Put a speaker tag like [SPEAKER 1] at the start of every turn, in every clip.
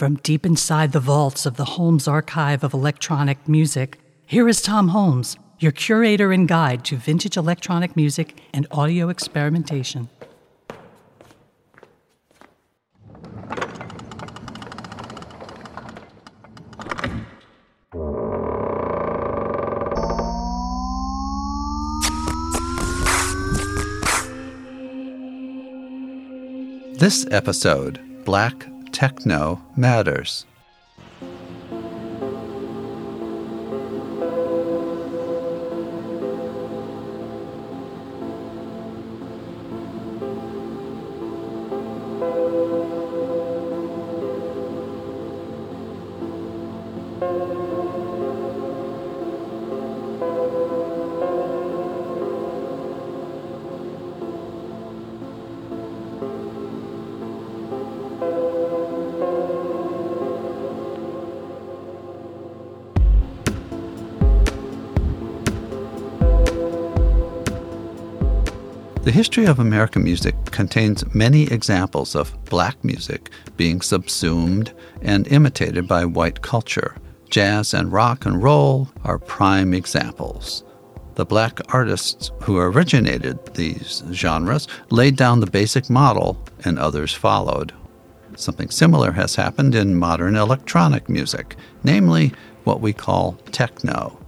[SPEAKER 1] From deep inside the vaults of the Holmes Archive of Electronic Music, here is Tom Holmes, your curator and guide to vintage electronic music and audio experimentation.
[SPEAKER 2] This episode, Black Techno Matters. History of American music contains many examples of black music being subsumed and imitated by white culture. Jazz and rock and roll are prime examples. The black artists who originated these genres laid down the basic model, and others followed. Something similar has happened in modern electronic music, namely what we call techno.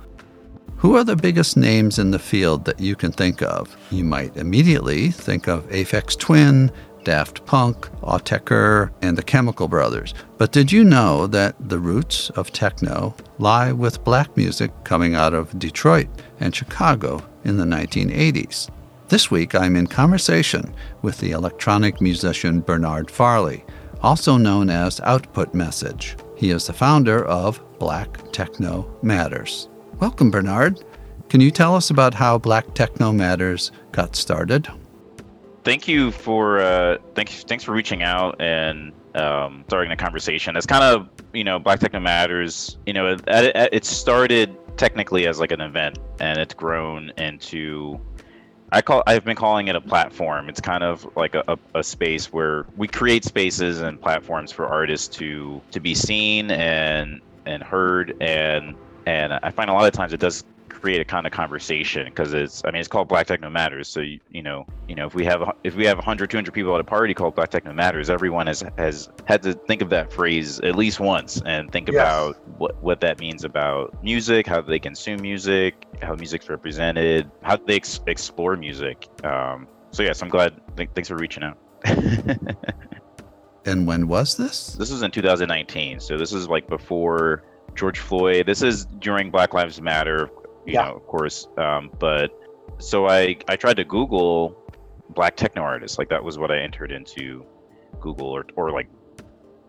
[SPEAKER 2] Who are the biggest names in the field that you can think of? You might immediately think of Aphex Twin, Daft Punk, Autechre, and the Chemical Brothers. But did you know that the roots of techno lie with black music coming out of Detroit and Chicago in the 1980s? This week I'm in conversation with the electronic musician Bernard Farley, also known as Outputmessage. He is the founder of Black Techno Matters. Welcome, Bernard. Can you tell us about how Black Techno Matters got started?
[SPEAKER 3] Thank you for uh, thanks thanks for reaching out and um, starting the conversation. It's kind of you know Black Techno Matters. You know, it, it started technically as like an event, and it's grown into I call I've been calling it a platform. It's kind of like a, a, a, space where we create spaces and platforms for artists to to be seen and and heard and and I find a lot of times it does create a kind of conversation because it's I mean it's called Black Techno Matters. So you, you know you know if we have if we have 100 200 people at a party called Black Techno Matters everyone has has had to think of that phrase at least once and think yes. about what what that means about music how they consume music how music's represented how they ex- explore music. Um, so yes I'm glad th- thanks for reaching out.
[SPEAKER 2] And when was this?
[SPEAKER 3] This was in 2019 so this is like before George Floyd. This is during Black Lives Matter, you yeah. know, of course. Um, but so I I tried to Google black techno artists. Like that was what I entered into Google or or like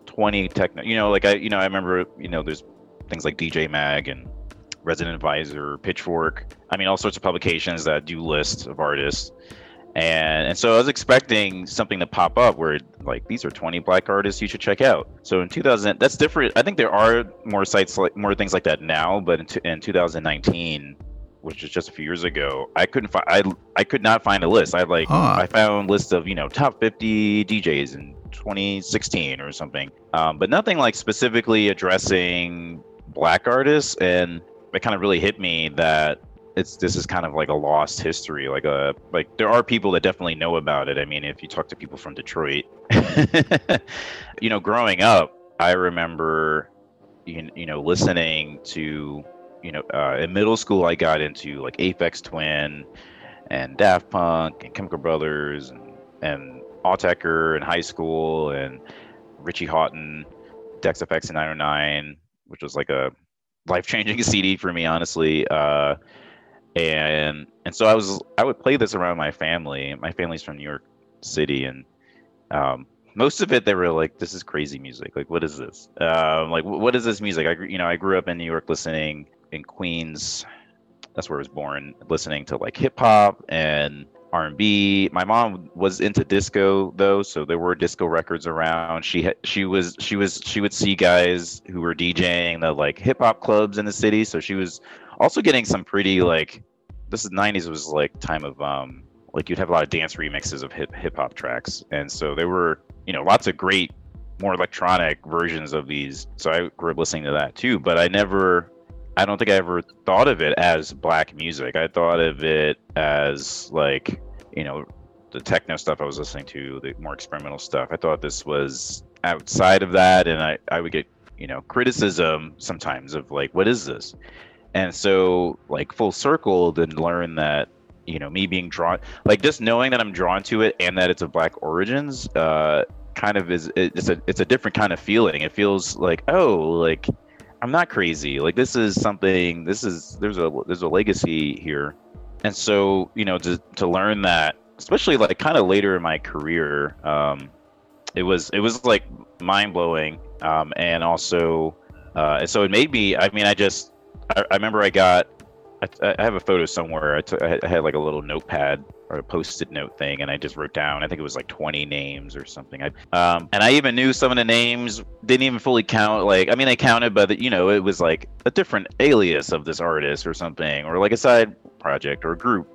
[SPEAKER 3] 20 techno. You know, like I you know I remember you know there's things like DJ Mag and Resident Advisor, Pitchfork. I mean all sorts of publications that do lists of artists and and so I was expecting something to pop up where like these are 20 black artists you should check out. So in 2000, that's different. I think there are more sites like more things like that now, but in, t- in 2019, which is just a few years ago, I couldn't find I I could not find a list. I like huh. I found lists of you know top 50 DJs in 2016 or something, um, but nothing like specifically addressing black artists. And it kind of really hit me that it's this is kind of like a lost history like a uh, like there are people that definitely know about it. I mean if you talk to people from detroit you know growing up i remember you, you know listening to you know uh, in middle school i got into like aphex twin and daft punk and chemical brothers and and Autechre in high school and richie hawtin Decks EFX in 909 which was like a life-changing cd for me honestly. Uh and and so I was I would play this around my family. My family's from New York City, and um, most of it they were like, "This is crazy music. Like, what is this? Um, like, what is this music?" I you know I grew up in New York listening in Queens. That's where I was born, listening to like hip hop and R&B. My mom was into disco though, so there were disco records around. She had, she was she was she would see guys who were DJing the like hip hop clubs in the city, so she was also getting some pretty like this is 90s was like time of um like you'd have a lot of dance remixes of hip hip hop tracks and so there were you know lots of great more electronic versions of these. So I grew up listening to that too. But I never, I don't think I ever thought of it as black music. I thought of it as like, you know, the techno stuff I was listening to, the more experimental stuff. I thought this was outside of that, and I, I would get, you know, criticism sometimes of like, what is this? And so, like, full circle, then learn that you know me being drawn like just knowing that i'm drawn to it and that it's of black origins uh kind of is it's a it's a different kind of feeling. It feels like oh like i'm not crazy. Like this is something this is there's a there's a legacy here. And so you know to to learn that especially like kind of later in my career um it was it was like mind-blowing um and also uh and so it made me i mean i just i, I remember i got I, I have a photo somewhere. I, took, I had like a little notepad or a post-it note thing, and I just wrote down. I think it was like 20 names or something. I, um, and I even knew some of the names didn't even fully count. Like, I mean, they counted, but you know, it was like a different alias of this artist or something, or like a side project or a group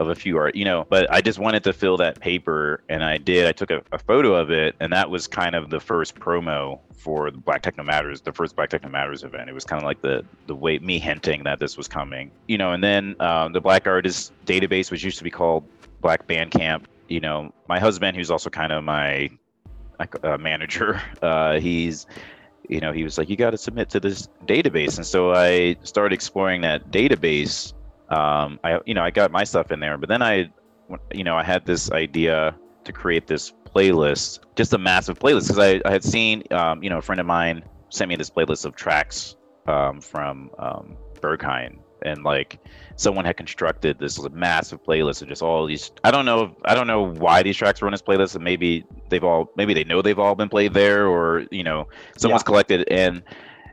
[SPEAKER 3] of a few art, you know, but I just wanted to fill that paper and I did. I took a, a, photo of it and that was kind of the first promo for Black Techno Matters, the first Black Techno Matters event. It was kind of like the the way me hinting that this was coming, you know, and then um, the Black Artist database, which used to be called Black Bandcamp, you know, my husband, who's also kind of my uh, manager, uh, he's you know, he was like, you got to submit to this database. And so I started exploring that database um, I you know I got my stuff in there, but then I, you know, I had this idea to create this playlist, just a massive playlist, because I, I had seen, um, you know, a friend of mine sent me this playlist of tracks um, from um, Berghain, and like someone had constructed this massive playlist of just all these. I don't know. I don't know why these tracks were on this playlist, and maybe they've all, maybe they know they've all been played there, or you know, someone's yeah. collected and.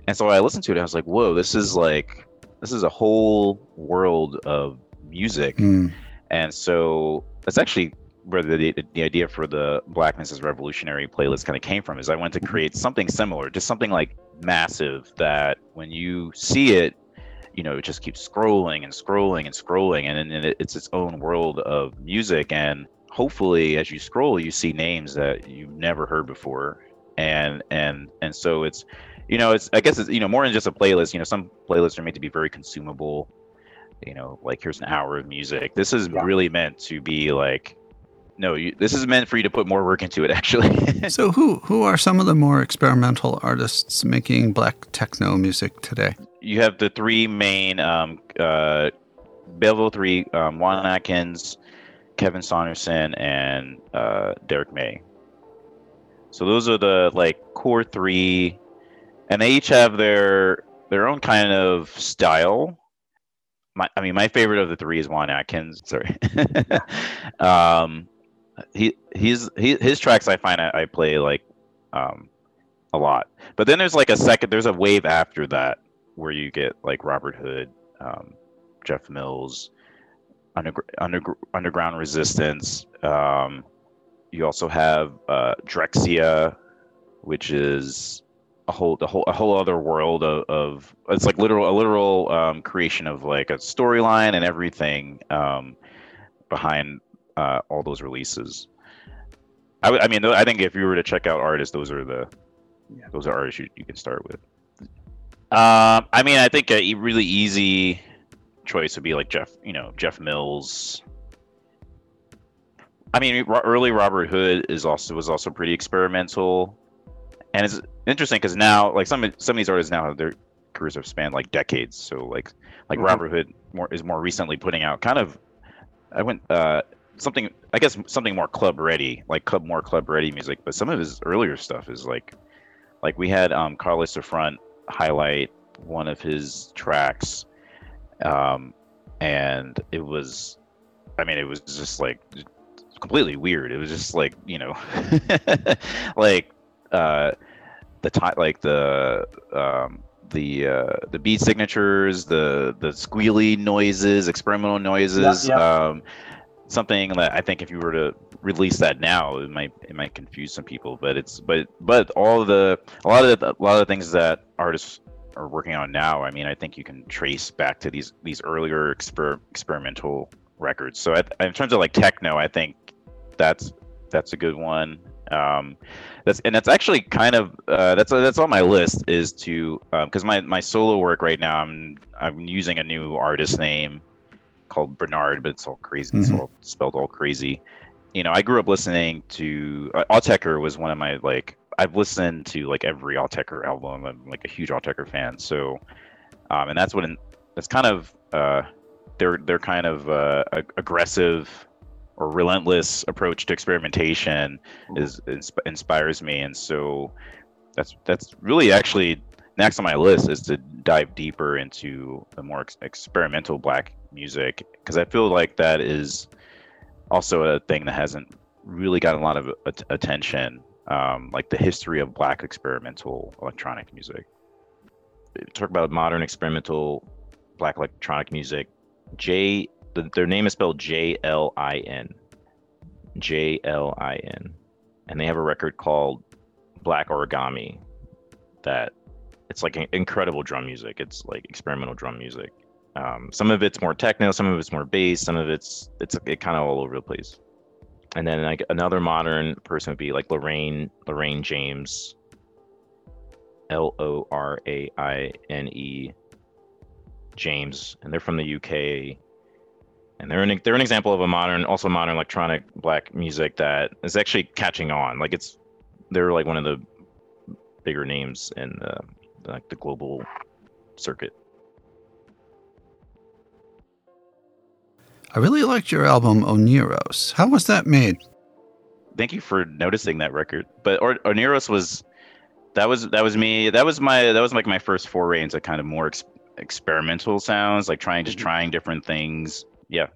[SPEAKER 3] And so I listened to it. I was like, "Whoa, this is like this is a whole world of music mm. and so that's actually where the, the idea for the blackness is revolutionary playlist kind of came from is i went to mm-hmm. create something similar just something like massive that when you see it you know it just keeps scrolling and scrolling and scrolling and, and it's its own world of music and hopefully as you scroll you see names that you've never heard before and and and so it's you know, it's I guess it's you know more than just a playlist. You know, some playlists are made to be very consumable. You know, like here's an hour of music. This is yeah. really meant to be like, no, you, this is meant for you to put more work into it. Actually.
[SPEAKER 2] so who who are some of the more experimental artists making black techno music today?
[SPEAKER 3] You have the three main um, uh, Belleville three: um, Juan Atkins, Kevin Saunderson, and uh, Derrick May. So those are the like core three and they each have their their own kind of style. My, I mean, my favorite of the three is Juan Atkins. Sorry, um, he he's he, his tracks I find I, I play like um, a lot. But then there's like a second, there's a wave after that where you get like Robert Hood, um, Jeff Mills, under, under, Underground Resistance. Um, you also have uh, Drexciya, which is a whole a whole a whole other world of, of it's like literal a literal um, creation of like a storyline and everything um, behind uh, all those releases. I, I mean, I think if you were to check out artists, those are the yeah. those are artists you, you can start with. Um, I mean, I think a really easy choice would be like Jeff, you know, Jeff Mills. I mean, early Robert Hood is also was also pretty experimental and it's interesting because now like some some of these artists now have their careers have spanned like decades. So like like mm-hmm. robert hood more is more recently putting out kind of i went uh something i guess something more club ready like club more club ready music. But some of his earlier stuff is like like we had um carlos front highlight one of his tracks um and it was i mean it was just like completely weird. It was just like you know like uh, the time like the um, the uh, the beat signatures, the the squealy noises, experimental noises. Yeah, yeah. Um, something that I think if you were to release that now, it might it might confuse some people. But it's but but all the a lot of the, a lot of the things that artists are working on now. I mean, I think you can trace back to these these earlier exper- experimental records. So in terms of like techno, I think that's that's a good one. Um, that's and that's actually kind of uh, that's that's on my list is to because um, my my solo work right now I'm I'm using a new artist name called Bernard, but it's all crazy. Mm-hmm. It's all spelled all crazy. You know, I grew up listening to uh, Autechre was one of my like I've listened to like every Autechre album. I'm like a huge Autechre fan. So, um, and that's what that's kind of uh, they're they're kind of uh, aggressive or relentless approach to experimentation is insp- inspires me, and so that's that's really actually next on my list is to dive deeper into the more ex- experimental black music because I feel like that is also a thing that hasn't really gotten a lot of attention, um, like the history of black experimental electronic music. Talk about modern experimental black electronic music. J the, their name is spelled J L I N. J L I N. And they have a record called Black Origami that it's like incredible drum music. It's like experimental drum music. Um, some of it's more techno, some of it's more bass, some of it's it's it kind of all over the place. And then like another modern person would be like Lorraine Lorraine James, L O R A I N E James, and they're from the UK and they're an they're an example of a modern, also modern electronic black music that is actually catching on. Like it's they're like one of the bigger names in the like the global circuit.
[SPEAKER 2] I really liked your album Oneiros. How was that made?
[SPEAKER 3] Thank you for noticing that record. But or- Oneiros was that was that was me. That was my that was like my first foray into kind of more ex- experimental sounds, like trying just mm-hmm. trying different things yeah.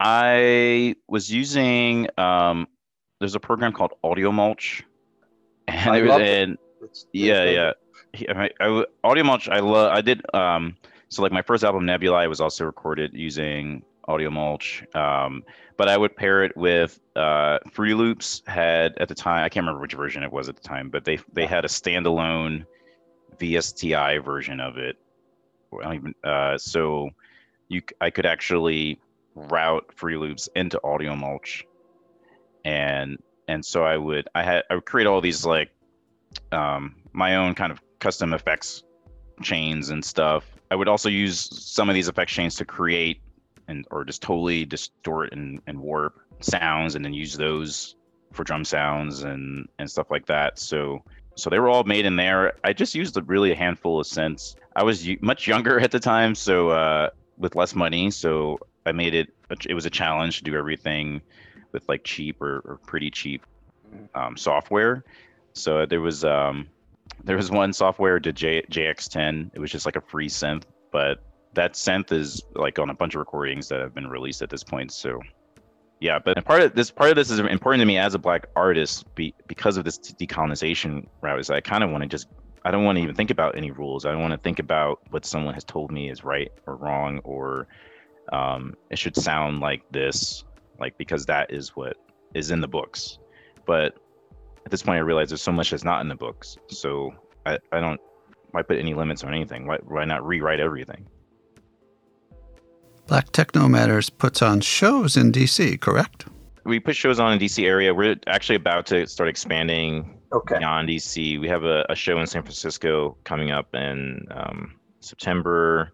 [SPEAKER 3] I was using um there's a program called Audio Mulch. And I it was in it's, yeah, yeah. I, I, Audio Mulch I love I did um so like my first album Nebulae was also recorded using Audio Mulch. Um but I would pair it with uh Fruity Loops had at the time I can't remember which version it was at the time, but they they had a standalone VSTI version of it. Even, uh, so you I could actually route Fruity Loops into audio mulch. And and so i would i had i would create all these like um my own kind of custom effects chains and stuff. I would also use some of these effects chains to create and or just totally distort and, and warp sounds and then use those for drum sounds and and stuff like that. So so they were all made in there. I just used a, really a handful of synths. I was much younger at the time so uh with less money so I made it. It was a challenge to do everything with like cheap or, or pretty cheap um, software. So there was um, there was one software to J, JX10. It was just like a free synth, but that synth is like on a bunch of recordings that have been released at this point. So yeah, but part of this part of this is important to me as a black artist be, because of this decolonization route. Is I kind of want to just I don't want to even think about any rules. I don't want to think about what someone has told me is right or wrong or um, it should sound like this, like because that is what is in the books. But at this point, I realize there's so much that's not in the books. So I, I don't why put any limits on anything? Why why not rewrite everything?
[SPEAKER 2] Black Techno Matters puts on shows in DC, correct?
[SPEAKER 3] We put shows on in DC area. We're actually about to start expanding okay. beyond DC. We have a, a show in San Francisco coming up in um, September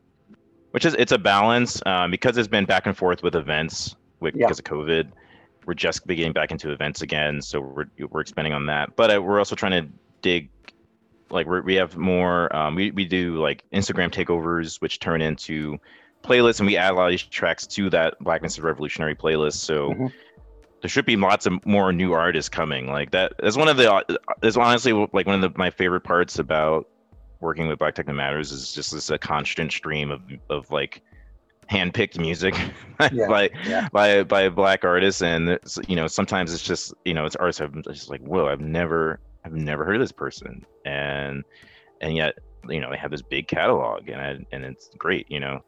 [SPEAKER 3] which is it's a balance um, because it's been back and forth with events with, yeah. because of COVID. We're just beginning back into events again, so we're we're expanding on that. But uh, we're also trying to dig, like we we have more. Um, we we do like Instagram takeovers, which turn into playlists, and we add a lot of these tracks to that Blackness is Revolutionary playlist. So. Mm-hmm there should be lots of more new artists coming like that that's one of the that's honestly like one of the, my favorite parts about working with Black Techno Matters is just this a constant stream of of like handpicked music yeah, by yeah. by by black artists, and you know sometimes it's just you know it's artists I'm just like whoa I've never I've never heard of this person, and and yet you know they have this big catalog and I, and it's great you know.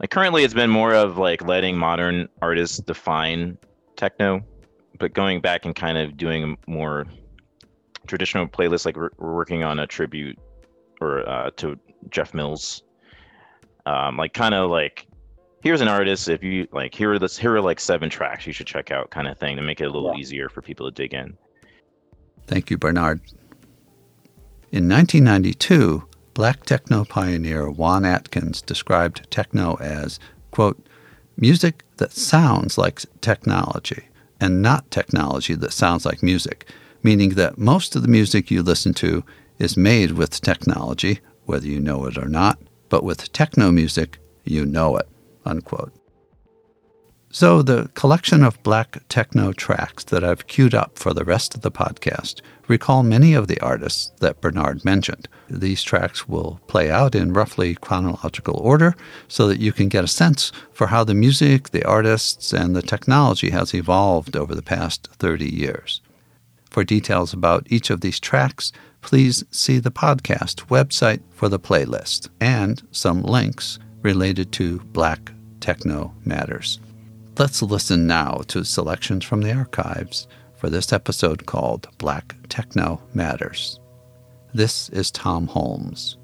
[SPEAKER 3] Like currently, it's been more of like letting modern artists define techno, but going back and kind of doing more traditional playlist. Like we're, we're working on a tribute or uh, to Jeff Mills, um, like kind of like here's an artist. If you like, here are this, here are like seven tracks you should check out, kind of thing, to make it a little yeah. easier for people to dig in.
[SPEAKER 2] Thank you, Bernard. In 1992, black techno pioneer Juan Atkins described techno as, quote, music that sounds like technology and not technology that sounds like music, meaning that most of the music you listen to is made with technology, whether you know it or not, but with techno music, you know it. Unquote. So, the collection of black techno tracks that I've queued up for the rest of the podcast recall many of the artists that Bernard mentioned. These tracks will play out in roughly chronological order so that you can get a sense for how the music, the artists, and the technology has evolved over the past 30 years. For details about each of these tracks, please see the podcast website for the playlist and some links related to Black Techno Matters. Let's listen now to selections from the archives for this episode called Black Techno Matters. This is Tom Holmes.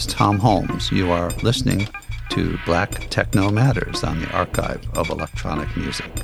[SPEAKER 2] Is Thom Holmes. You are listening to Black Techno Matters on the Archive of Electronic Music.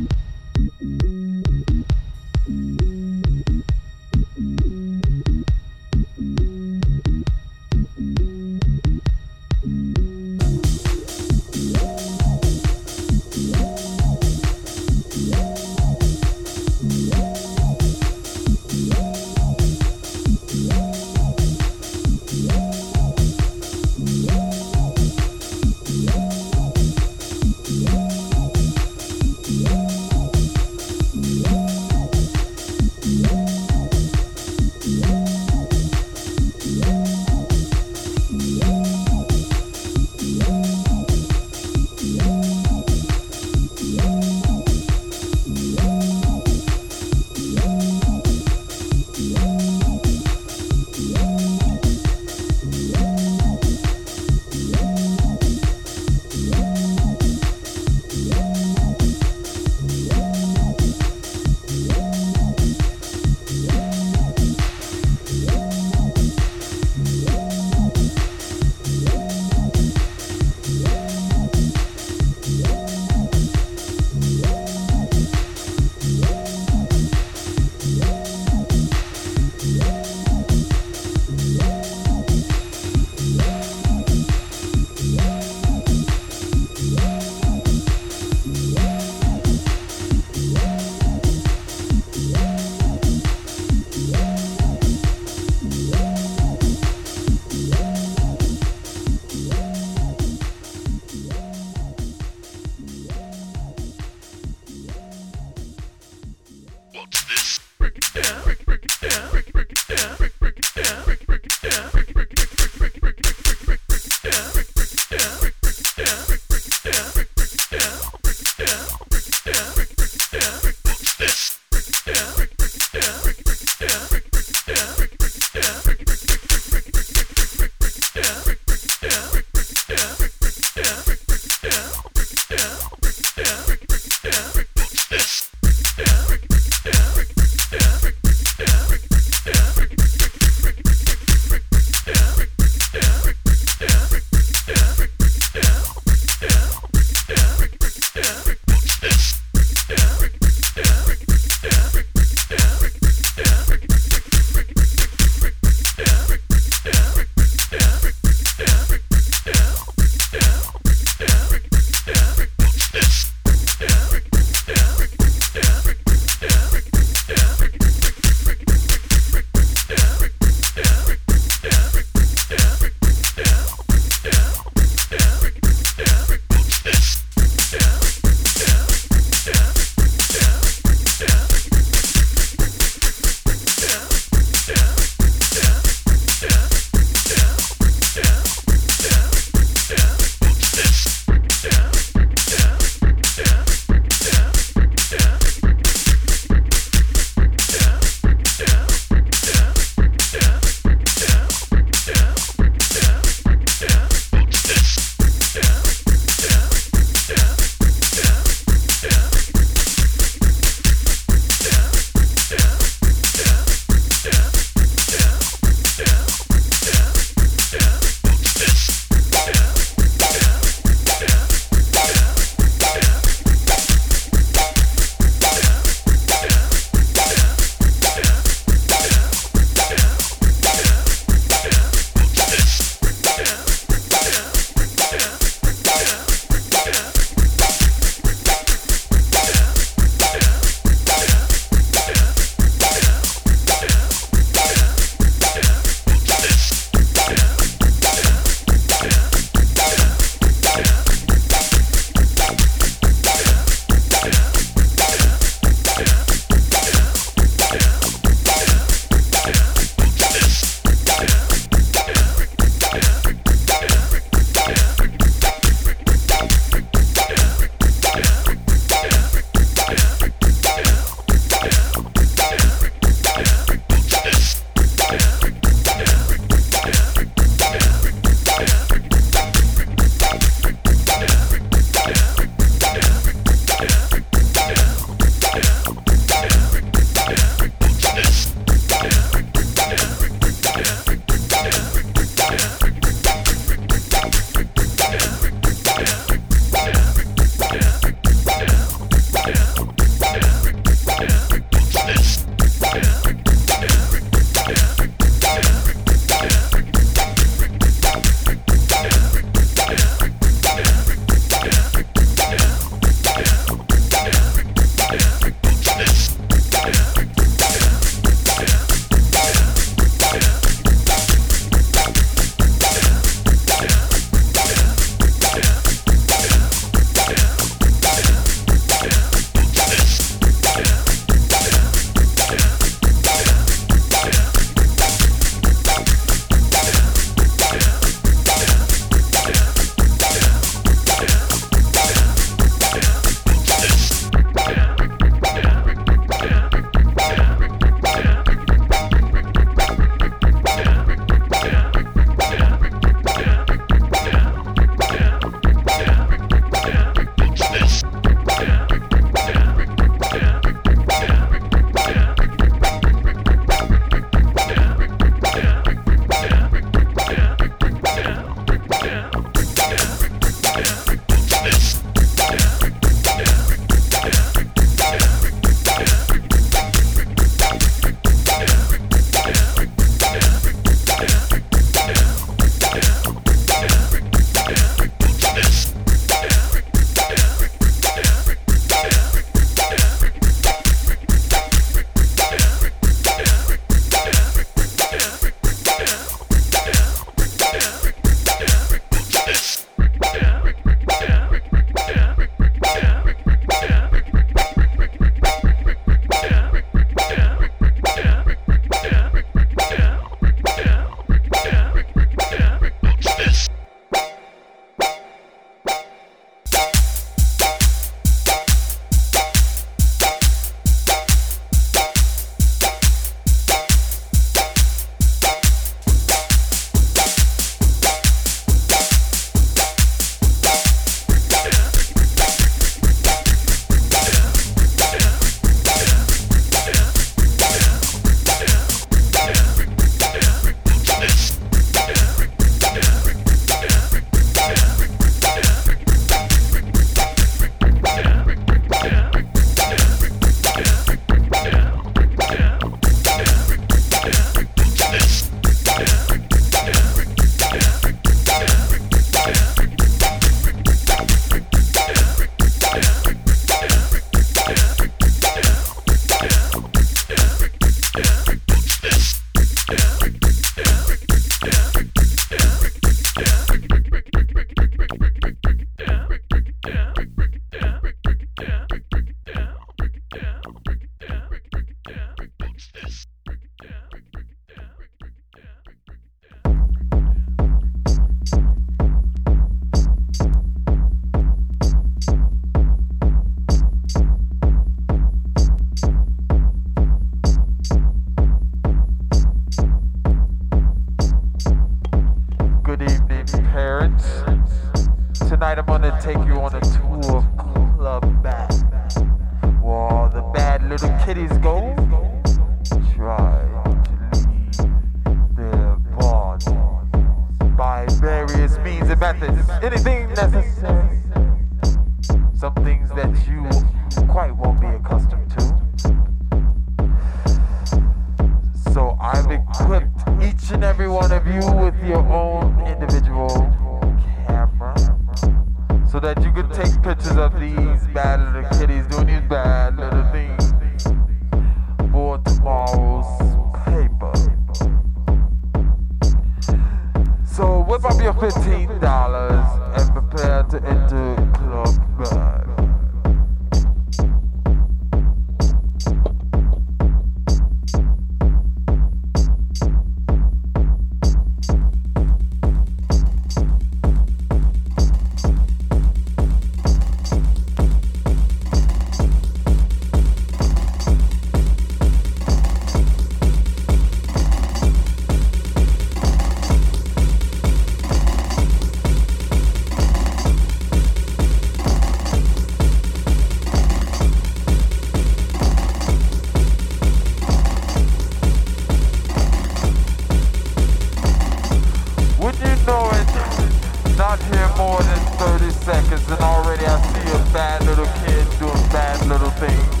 [SPEAKER 4] here more than 30 seconds and already I see a bad little kid doing bad little things.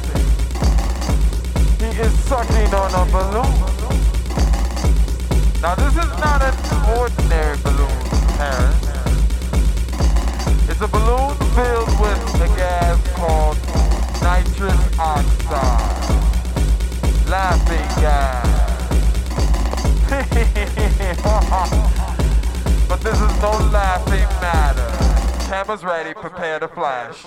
[SPEAKER 4] He is sucking on a balloon. Now this is not an ordinary balloon, parents. It's a balloon filled with a gas called nitrous oxide. Laughing gas. But this is no laughing matter. Cameras ready, prepare to flash.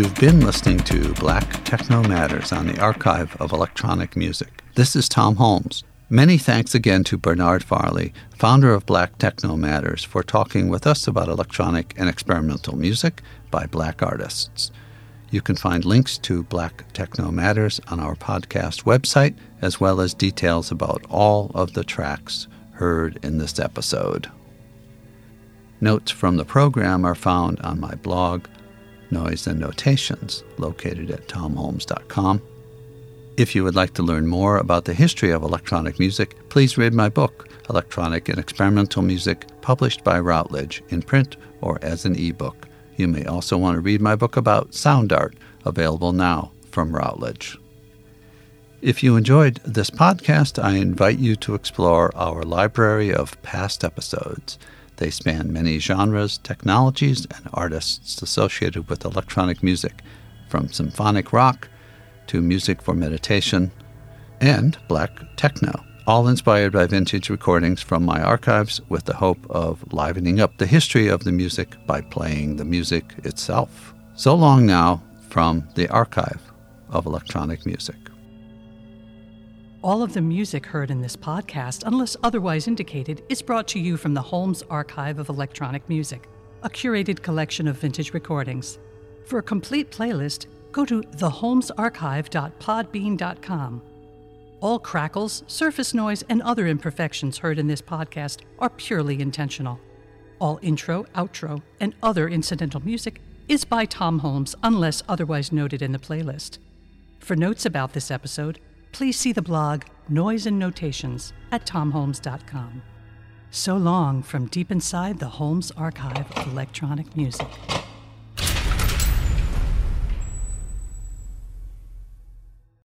[SPEAKER 2] You've been listening to Black Techno Matters on the Archive of Electronic Music. This is Thom Holmes. Many thanks again to Bernard Farley, founder of Black Techno Matters, for talking with us about electronic and experimental music by black artists. You can find links to Black Techno Matters on our podcast website, as well as details about all of the tracks heard in this episode. Notes from the program are found on my blog, Noise and Notations, located at thomholmes.com. If you would like to learn more about the history of electronic music, please read my book, Electronic and Experimental Music, published by Routledge in print or as an ebook. You may also want to read my book about sound art, available now from Routledge. If you enjoyed this podcast, I invite you to explore our library of past episodes. They span many genres, technologies, and artists associated with electronic music, from symphonic rock to music for meditation and black techno, all inspired by vintage recordings from my archives with the hope of livening up the history of the music by playing the music itself. So long now from the archive of electronic music.
[SPEAKER 1] All of the music heard in this podcast, unless otherwise indicated, is brought to you from the Holmes Archive of Electronic Music, a curated collection of vintage recordings. For a complete playlist, go to theholmesarchive.podbean.com. All crackles, surface noise, and other imperfections heard in this podcast are purely intentional. All intro, outro, and other incidental music is by Thom Holmes unless otherwise noted in the playlist. For notes about this episode, please see the blog Noise and Notations at thomholmes.com. So long from deep inside the Holmes Archive of Electronic Music.